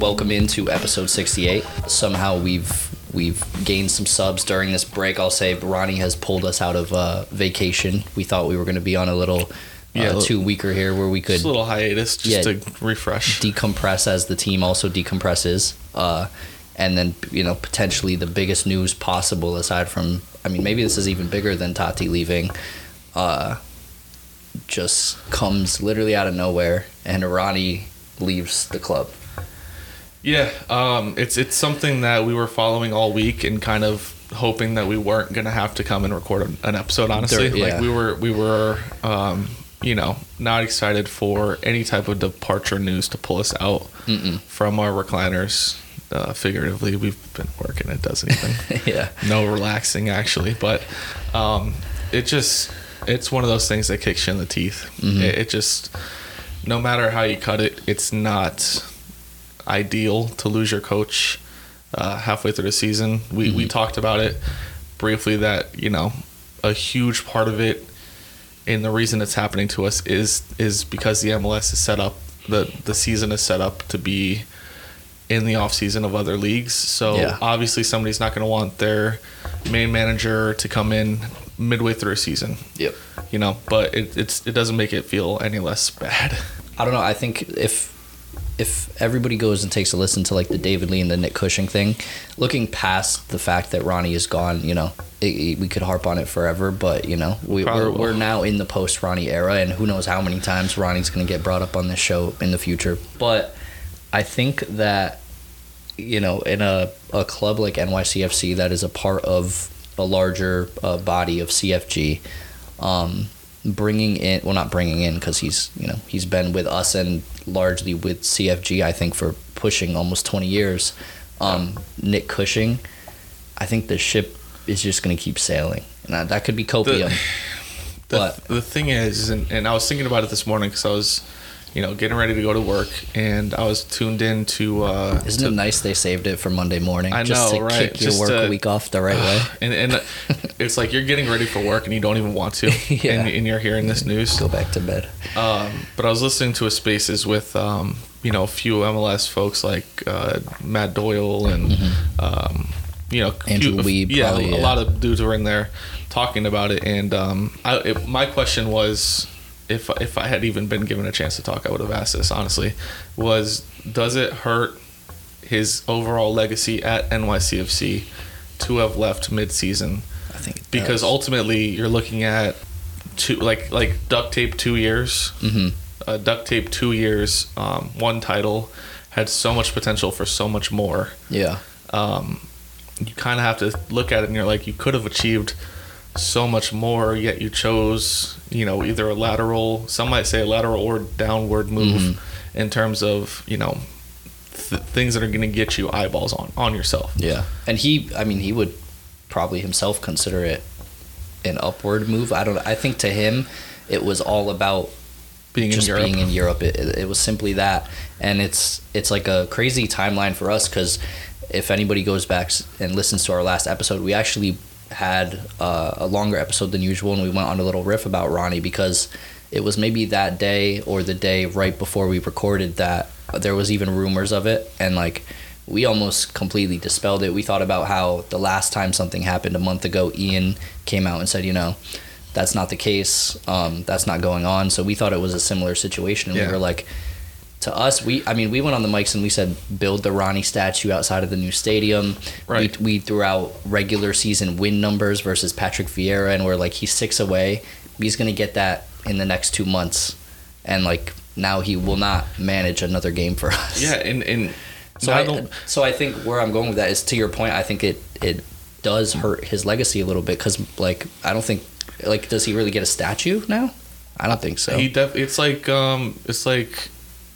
welcome into episode 68. Somehow we've we've gained some subs during this break. I'll say Ronny has pulled us out of uh, vacation. We thought we were going to be on a little uh, Yeah, two weeker here where we could Just a little hiatus just Yeah. to refresh. decompress as the team also decompresses. Uh, and then, you know, potentially the biggest news possible aside from, I mean, maybe this is even bigger than Tati leaving, uh, just comes literally out of nowhere and Ronny leaves the club. Yeah, um, it's it's something that we were following all week and kind of hoping that we weren't gonna have to come and record an- episode. Honestly, There- yeah. like we were we were um, you know not excited for any type of departure news to pull us out Mm-mm. from our recliners. Uh, figuratively, we've been working. It doesn't even yeah. no relaxing actually, but um, it just it's one of those things that kicks you in the teeth. Mhm. It, it just no matter how you cut it, it's not ideal to lose your coach uh, halfway through the season. We we Mhm. talked about it briefly that you know a huge part of it and the reason it's happening to us is is because the MLS is set up the the season is set up to be in the off season of other leagues. So Yeah. obviously somebody's not going to want their main manager to come in midway through a season, Yep. you know. But it it's it doesn't make it feel any less bad. I don't know. I think if if everybody goes and takes a listen to like the David Lee and the Nick Cushing thing, looking past the fact that Ronny is gone, you know, it, it- we could harp on it forever. But you know, we, we're, we're now in the post Ronny era, and who knows how many times Ronny's going to get brought up on this show in the future. But I think that you know, in a a club like NYCFC that is a part of a larger uh, body of CFG. Um, bringing in well not bringing in because he's you know he's been with us and largely with cfg i think for pushing almost 20 years. Um, nick cushing i think the ship is just going to keep sailing. And that, could be copium. The, But- the thing is, and, and I was thinking about it this morning because I was, you know, getting ready to go to work, and I was tuned in to. Uh, isn't to, it nice they saved it for monday morning I just know, to right? kick your Just work to- week off the right way And and it's like you're getting ready for work and you don't even want to, Yeah. and, and you're hearing this news. go back to bed Um, but I was listening to a Spaces with, um, you know, a few MLS folks like uh, Matt Doyle and, um, you know, Mm-hmm. Andrew few- Weeb, Yeah, probably, a yeah. lot of dudes were in there talking about it. And um, I, it, my question was, if if I had even been given a chance to talk, I would have asked this honestly. Was does it hurt his overall legacy at NYCFC to have left mid-season? i think it Because ultimately, you're looking at two like like duct tape two years hmm uh, duct tape two years, um, one title, had so much potential for so much more. yeah Um, you kind of have to look at it and you're like, you could have achieved so much more, yet you chose, you know, either a lateral, some might say a lateral or downward move Mhm. in terms of, you know, th- things that are going to get you eyeballs on, on yourself. Yeah, and he, I mean, he would probably himself consider it an upward move. I don't. I think to him, it was all about Being just in Europe. being in Europe. It, it, it was simply that, and it's it's like a crazy timeline for us because if anybody goes back and listens to our last episode, we actually had uh, a longer episode than usual, and we went on a little riff about Ronny because it was maybe that day or the day right before we recorded that there was even rumors of it, and like we almost completely dispelled it. We thought about how the last time something happened a month ago, Ian came out and said, you know, that's not the case. Um, that's not going on. So we thought it was a similar situation, and Yeah. we were like, to us, we I mean, we went on the mics and we said, build the Ronny statue outside of the new stadium. Right. We, we threw out regular season win numbers versus Patrick Vieira, and we're like, he's six away. He's gonna get that in the next two months, and like now he will not manage another game for us. Yeah, and, and So I I, don't, so I think where I'm going with that is to your point. I think it it does hurt his legacy a little bit because like I don't think like does he really get a statue now? I don't think so. He def- it's like um it's like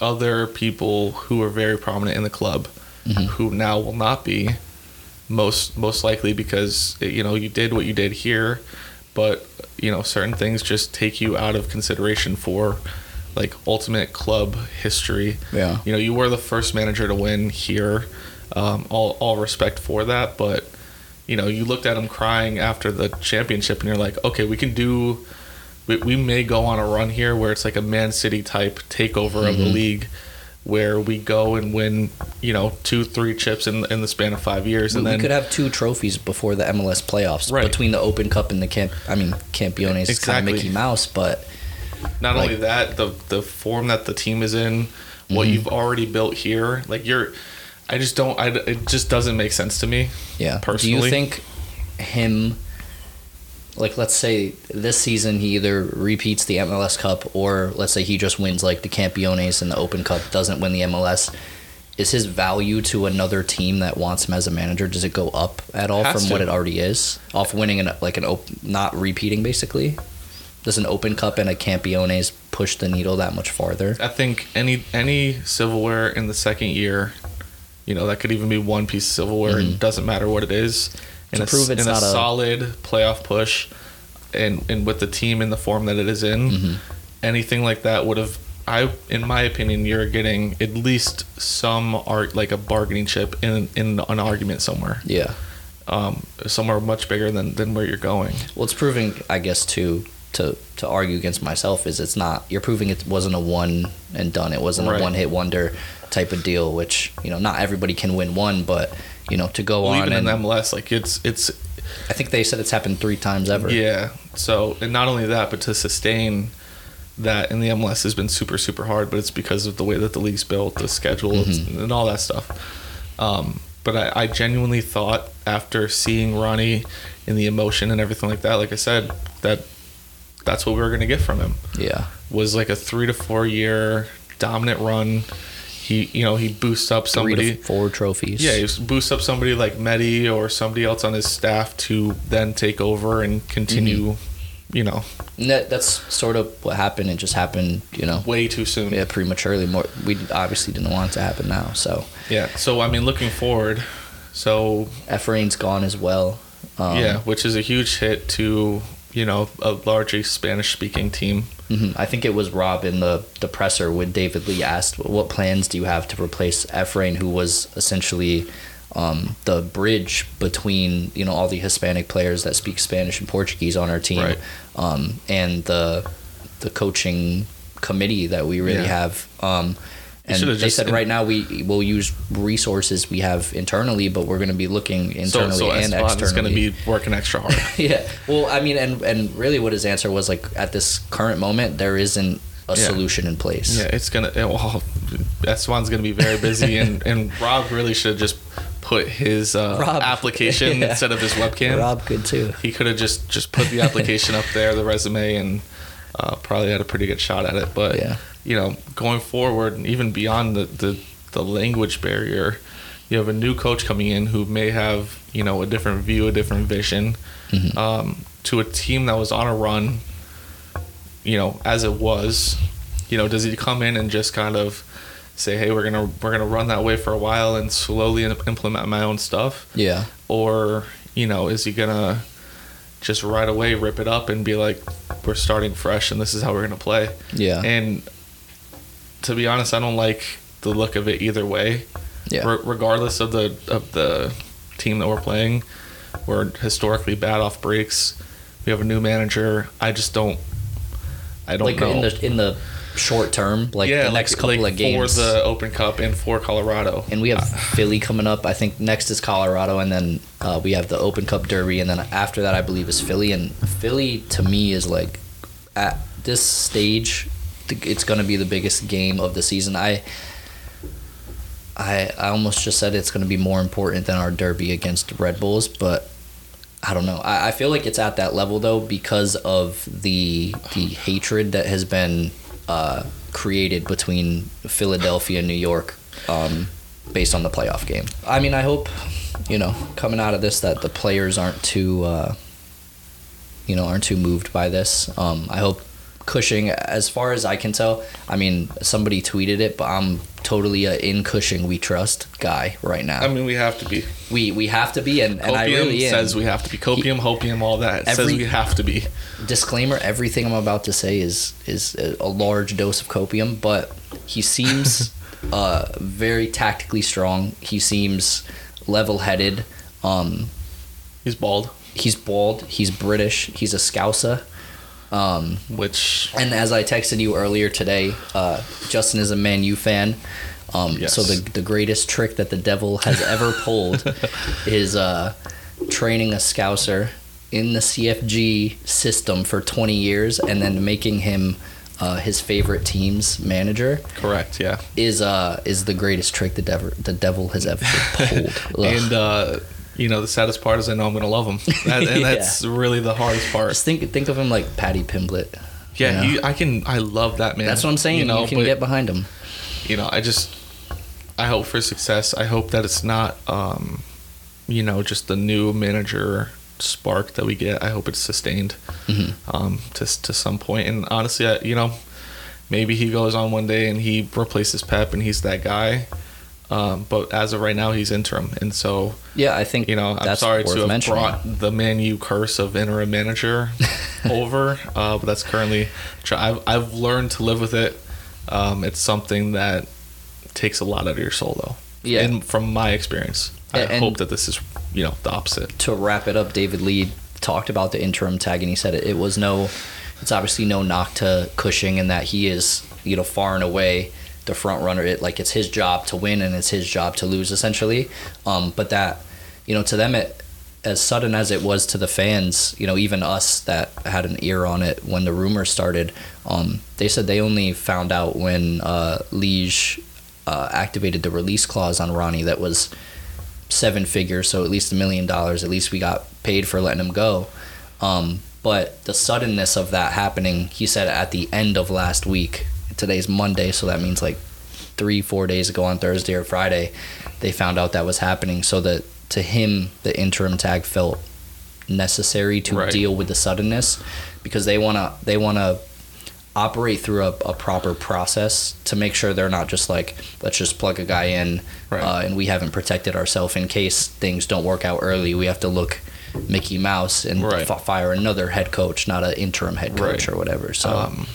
other people who are very prominent in the club Mhm. who now will not be most most likely because you know you did what you did here but you know certain things just take you out of consideration for like ultimate club history Yeah. you know you were the first manager to win here um, all all respect for that but you know you looked at him crying after the championship and you're like okay we can do we, we may go on a run here where it's like a man city type takeover of the Mhm. league where we go and win, you know, two, three chips in in the span of five years, and we then we could have two trophies before the MLS playoffs Right. between the Open Cup and the Camp. I mean, Campeones is kind Exactly. of Mickey Mouse, but not like- only that, the the form that the team is in, what Mhm. you've already built here, like you're. I just don't. I, it just doesn't make sense to me. yeah. personally, Do you think him? Like, let's say this season he either repeats the MLS Cup, or let's say he just wins like the Campeones and the Open Cup, doesn't win the MLS. Is his value to another team that wants him as a manager? Does it go up at all from to. what it already is? Off winning an like an op- not repeating basically. Does an Open Cup and a Campeones push the needle that much farther? I think any any silverware in the second year, you know, that could even be one piece of silverware. Mhm. It doesn't matter what it is. In To a, prove it's in a not a- solid playoff push, and and with the team in the form that it is in, Mhm. anything like that would have. I, in my opinion, you're getting at least some art like a bargaining chip in in an argument somewhere, Yeah. um, somewhere much bigger than than where you're going. Well, it's proving, I guess, to to to argue against myself is it's not. You're proving it wasn't a one and done. It wasn't Right. a one hit wonder type of deal. Which you know, not everybody can win one, but you know, to go Well, on even and in MLS, like it's it's I think they said it's happened three times ever. Yeah. So, and not only that, but to sustain that in the MLS has been super, super hard. But it's because of the way that the league's built, the schedule, Mhm. and all that stuff. Um, but I, I genuinely thought after seeing Ronny in the emotion and everything like that, like I said, that that's what we were going to get from him Yeah. was like a three to four year dominant run. He, you know, he boosts up somebody. four trophies. Yeah, he boosts up somebody like Medi or somebody else on his staff to then take over and continue, you know, And that, that's sort of what happened. It just happened, you know, way too soon. yeah, prematurely. More, we obviously didn't want it to happen now. So Yeah. So I mean, looking forward, so Efrain's gone as well. Um, yeah, which is a huge hit to you know a largely Spanish-speaking team. Mhm. I think it was Rob in the, the presser when David Lee asked, "What plans do you have to replace Efrain, who was essentially um, the bridge between you know all the Hispanic players that speak Spanish and Portuguese on our team, Right. um, and the the coaching committee that we really Yeah. have." Um, and they just- said right now we will use resources we have internally, but we're going to be looking internally so so and Esteban externally. is going to be working extra hard. Yeah. Well, I mean, and and really, what his answer was like at this current moment, there isn't a Yeah. solution in place. yeah, it's gonna. it- Well, Esteban's going to be very busy, and and Rob really should have just put his uh, Rob. application Yeah. instead of his webcam. Rob could too. he could have just just put the application up there, the resume, and uh, probably had a pretty good shot at it. But Yeah. You know, going forward, and even beyond the, the the language barrier, you have a new coach coming in who may have you know a different view, a different vision Mhm. um, to a team that was on a run. You know, as it was, you know, does he come in and just kind of say, "Hey, we're gonna we're gonna run that way for a while and slowly implement my own stuff," Yeah. or you know, is he gonna just right away rip it up and be like, "We're starting fresh and this is how we're gonna play"? Yeah. And to be honest, I don't like the look of it either way. yeah. Re- regardless of the of the team that we're playing, we're historically bad off breaks. We have a new manager. I just don't. I don't like know. in the in the short term, like the next couple like of games. for the Open Cup and for Colorado. and we have Philly coming up. I think next is Colorado, and then uh, we have the Open Cup Derby, and then after that, I believe is Philly. And Philly to me is like at this stage, it's going to be the biggest game of the season. I. I, I almost just said it's going to be more important than our derby against Red Bulls, but I don't know. I, I feel like it's at that level though because of the the hatred that has been uh, created between Philadelphia and New York um, based on the playoff game. I mean, I hope you know coming out of this that the players aren't too uh, you know aren't too moved by this. Um, I hope Cushing, as far as I can tell, I mean somebody tweeted it, but I'm totally a in Cushing we trust guy right now. I mean, we have to be. we we have to be, and, and I really am. says we have to be. Copium, hopium, all that. It says we have to be. disclaimer everything i'm about to say is is a, a large dose of copium but he seems uh, very tactically strong he seems level-headed um, He's bald, he's bald he's british he's a scouser um, which and as i texted you earlier today uh, justin is a man u fan Um, Yes. So the the greatest trick that the devil has ever pulled is uh, training a scouser in the CFG system for 20 years and then making him uh, his favorite team's manager Correct. Yeah. is uh is the greatest trick the devil the devil has ever pulled. And uh, you know, the saddest part is I know I'm gonna love him, and, and Yeah. that's really the hardest part. Just think think of him like Paddy Pimblett. Yeah, you know? you, I can. I love that man. That's what I'm saying. You, know, can but, get behind him. you know, I just I hope for success. I hope that it's not um, you know, just the new manager spark that we get. I hope it's sustained Mhm. um to to some point. And honestly, I, you know, maybe he goes on one day and he replaces Pep and he's that guy. Um, but as of right now, he's interim, and so Yeah, I think you know, I'm sorry to have brought the Man U curse of interim manager over, uh, but that's currently. I've I've learned to live with it. Um, it's something that takes a lot out of your soul, though. Yeah. And from my experience, I and- hope that this is you know the opposite. to wrap it up, David Lee talked about the interim tag, and he said it, it was no, it's obviously no knock to Cushing, and that he is, you know, far and away the front runner. It like it's his job to win, and it's his job to lose, essentially. Um, but that, you know, to them, it as sudden as it was to the fans, you know, even us that had an ear on it when the rumor started, um, they said they only found out when uh, Liege uh, activated the release clause on Ronny that was seven figures, so at least a million dollars. At least we got paid for letting him go. Um, but the suddenness of that happening, he said at the end of last week. Today's Monday, so that means like three, four days ago on Thursday or Friday, they found out that was happening. So that to him, the interim tag felt necessary to Right. deal with the suddenness because they wanna they wanna operate through a, a proper process to make sure they're not just like let's just plug a guy in Right. uh, and we haven't protected ourselves in case things don't work out early we have to look mickey mouse and Right. f- fire another head coach not an interim head coach Right. or whatever so Um,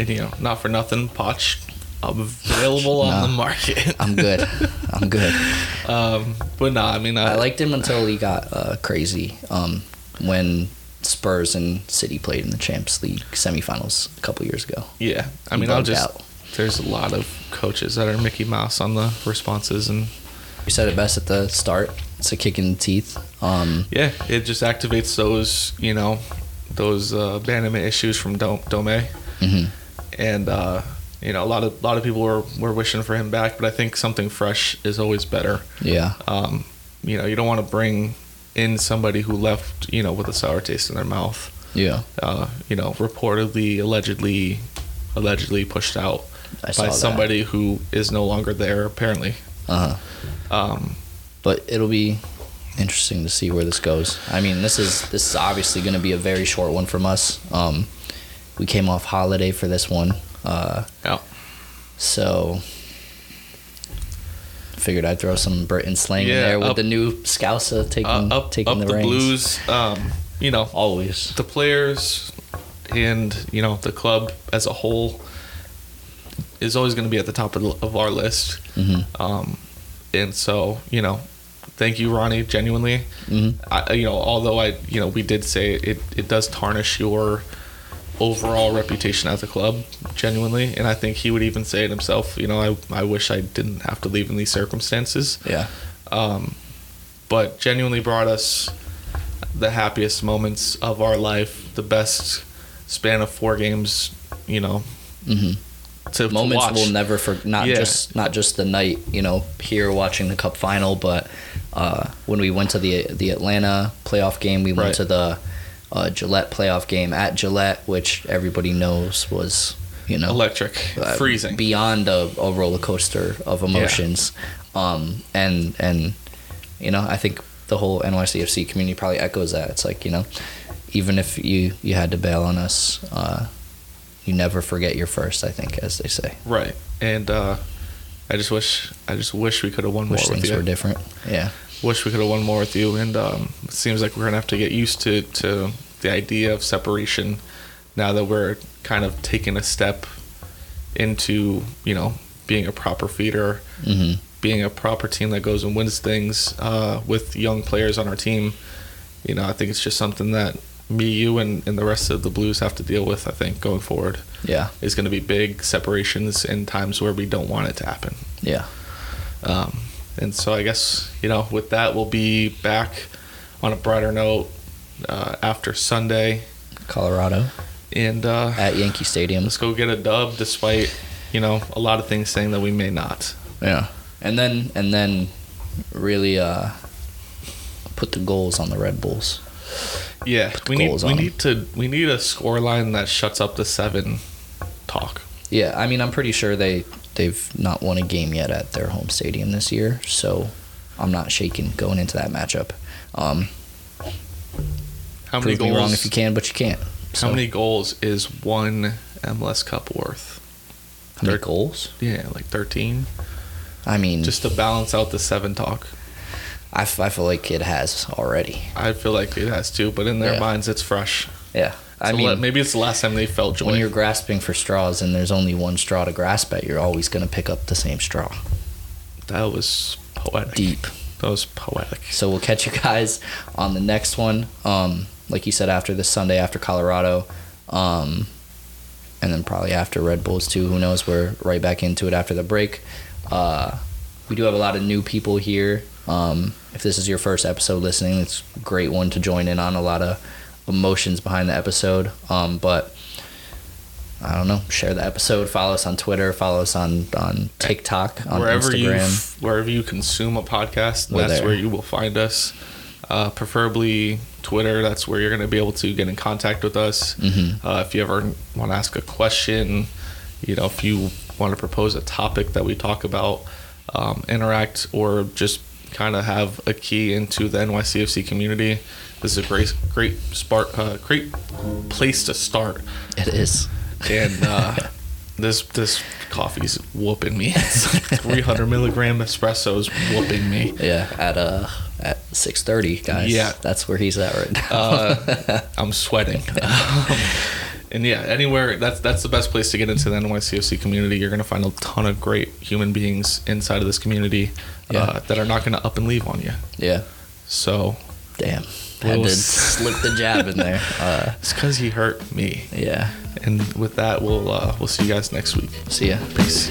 and you know, not for nothing, Poch available on No. the market. i'm good i'm good um, but no, I mean, I, i liked him until he got uh, crazy um, when spurs and city played in the champs league semifinals a couple years ago Yeah, I mean, I'll just. out. There's a lot of coaches that are Mickey Mouse on the responses, and you said it best at the start it's a kick in the teeth um, yeah, it just activates those, you know, those uh, abandonment issues from Dome, Dome. And uh, you know, a lot of a lot of people were were wishing for him back, but I think something fresh is always better. yeah Um, you know, you don't want to bring in somebody who left, you know, with a sour taste in their mouth. yeah Uh, you know, reportedly, allegedly, allegedly pushed out I by somebody who is no longer there. Apparently, uh-huh um, but it'll be interesting to see where this goes. I mean, this is this is obviously going to be a very short one from us. Um, we came off holiday for this one, uh, yeah, so figured I'd throw some Britain slang in there with up- the new Scouser taking uh, up taking up the, the, reins. Blues. Um, you know, Always, the players and you know the club as a whole is always going to be at the top of, the, of our list. hmm Um, and so you know, thank you, Ronny. Genuinely, hmm I, you know, although I, you know, we did say it, it does tarnish your overall reputation as a club, genuinely. And I think he would even say it himself. You know, I, I wish I didn't have to leave in these circumstances. yeah, Um, but genuinely brought us the happiest moments of our life, the best span of four games, you know, Mm-hmm. to, to moments watch. we'll never forget. not Yeah. just not just the night you know here watching the cup final but uh, when we went to the the Atlanta playoff game we went Right. to the uh, Gillette playoff game at Gillette which everybody knows was you know Electric, uh, freezing. beyond a, a roller coaster of emotions um, and and you know I think the whole NYCFC community probably echoes that it's like you know even if you you had to bail on us uh, you never forget your first I think as they say Right. And uh, I just wish I just wish we could have won wish more things were different. Yeah, Wish we could have won more with you. And um, it seems like we're gonna have to get used to to the idea of separation now that we're kind of taking a step into you know being a proper feeder, hmm being a proper team that goes and wins things uh, with young players on our team. You know, I think it's just something that me, you, and, and the rest of the Blues have to deal with. I think going forward. Yeah. is going to be big separations in times where we don't want it to happen. Yeah. Um, and so I guess you know with that we'll be back on a brighter note uh, after Sunday, Colorado and uh, at Yankee Stadium. let's go get a dub despite you know a lot of things saying that we may not. Yeah. And then and then really uh put the goals on the Red Bulls. Yeah, we need we need to we need a score line that shuts up the seven talk. Yeah, I mean I'm pretty sure they they've not won a game yet at their home stadium this year, so I'm not shaking going into that matchup. Um How many goals? wrong if you can, but you can't. How many goals is one MLS Cup worth? how many thir- goals? Yeah, like thirteen, I mean, just to balance out the seven talk. I, f- I feel like it has already. I feel like it has too, but in their Yeah. minds, it's fresh. Yeah. I So mean, maybe it's the last time they felt joy. when you're grasping for straws and there's only one straw to grasp at, you're always going to pick up the same straw. that was poetic. Deep. That was poetic. So we'll catch you guys on the next one. Um, like you said, after this Sunday, after Colorado, um, and then probably after Red Bulls too. Who knows? We're right back into it after the break. Uh, we do have a lot of new people here. Um, if this is your first episode listening, it's a great one to join in on. A lot of emotions behind the episode. Um, but I don't know. Share the episode. Follow us on Twitter. Follow us on on TikTok, on wherever you Instagram. wherever you consume a podcast, We're that's there. where you will find us. Uh, preferably Twitter. That's where you're going to be able to get in contact with us. Mhm. Uh, if you ever want to ask a question, you know, if you want to propose a topic that we talk about, um, interact, or just kind of have a key into the NYCFC community, this is a great, great spark, uh, great place to start. It is. And uh, this this coffee's whooping me. It's like 300 milligram espresso's whooping me. Yeah, at uh at six thirty, guys. Yeah. that's where he's at right now. Uh, I'm sweating. Um, and yeah, anywhere that's that's the best place to get into the NYCFC community. You're gonna find a ton of great human beings inside of this community Yeah. uh, that are not gonna up and leave on you. yeah, So damn, Well, had to slip the jab in there. Uh, it's because he hurt me. yeah, And with that, we'll uh, we'll see you guys next week. see ya. Peace.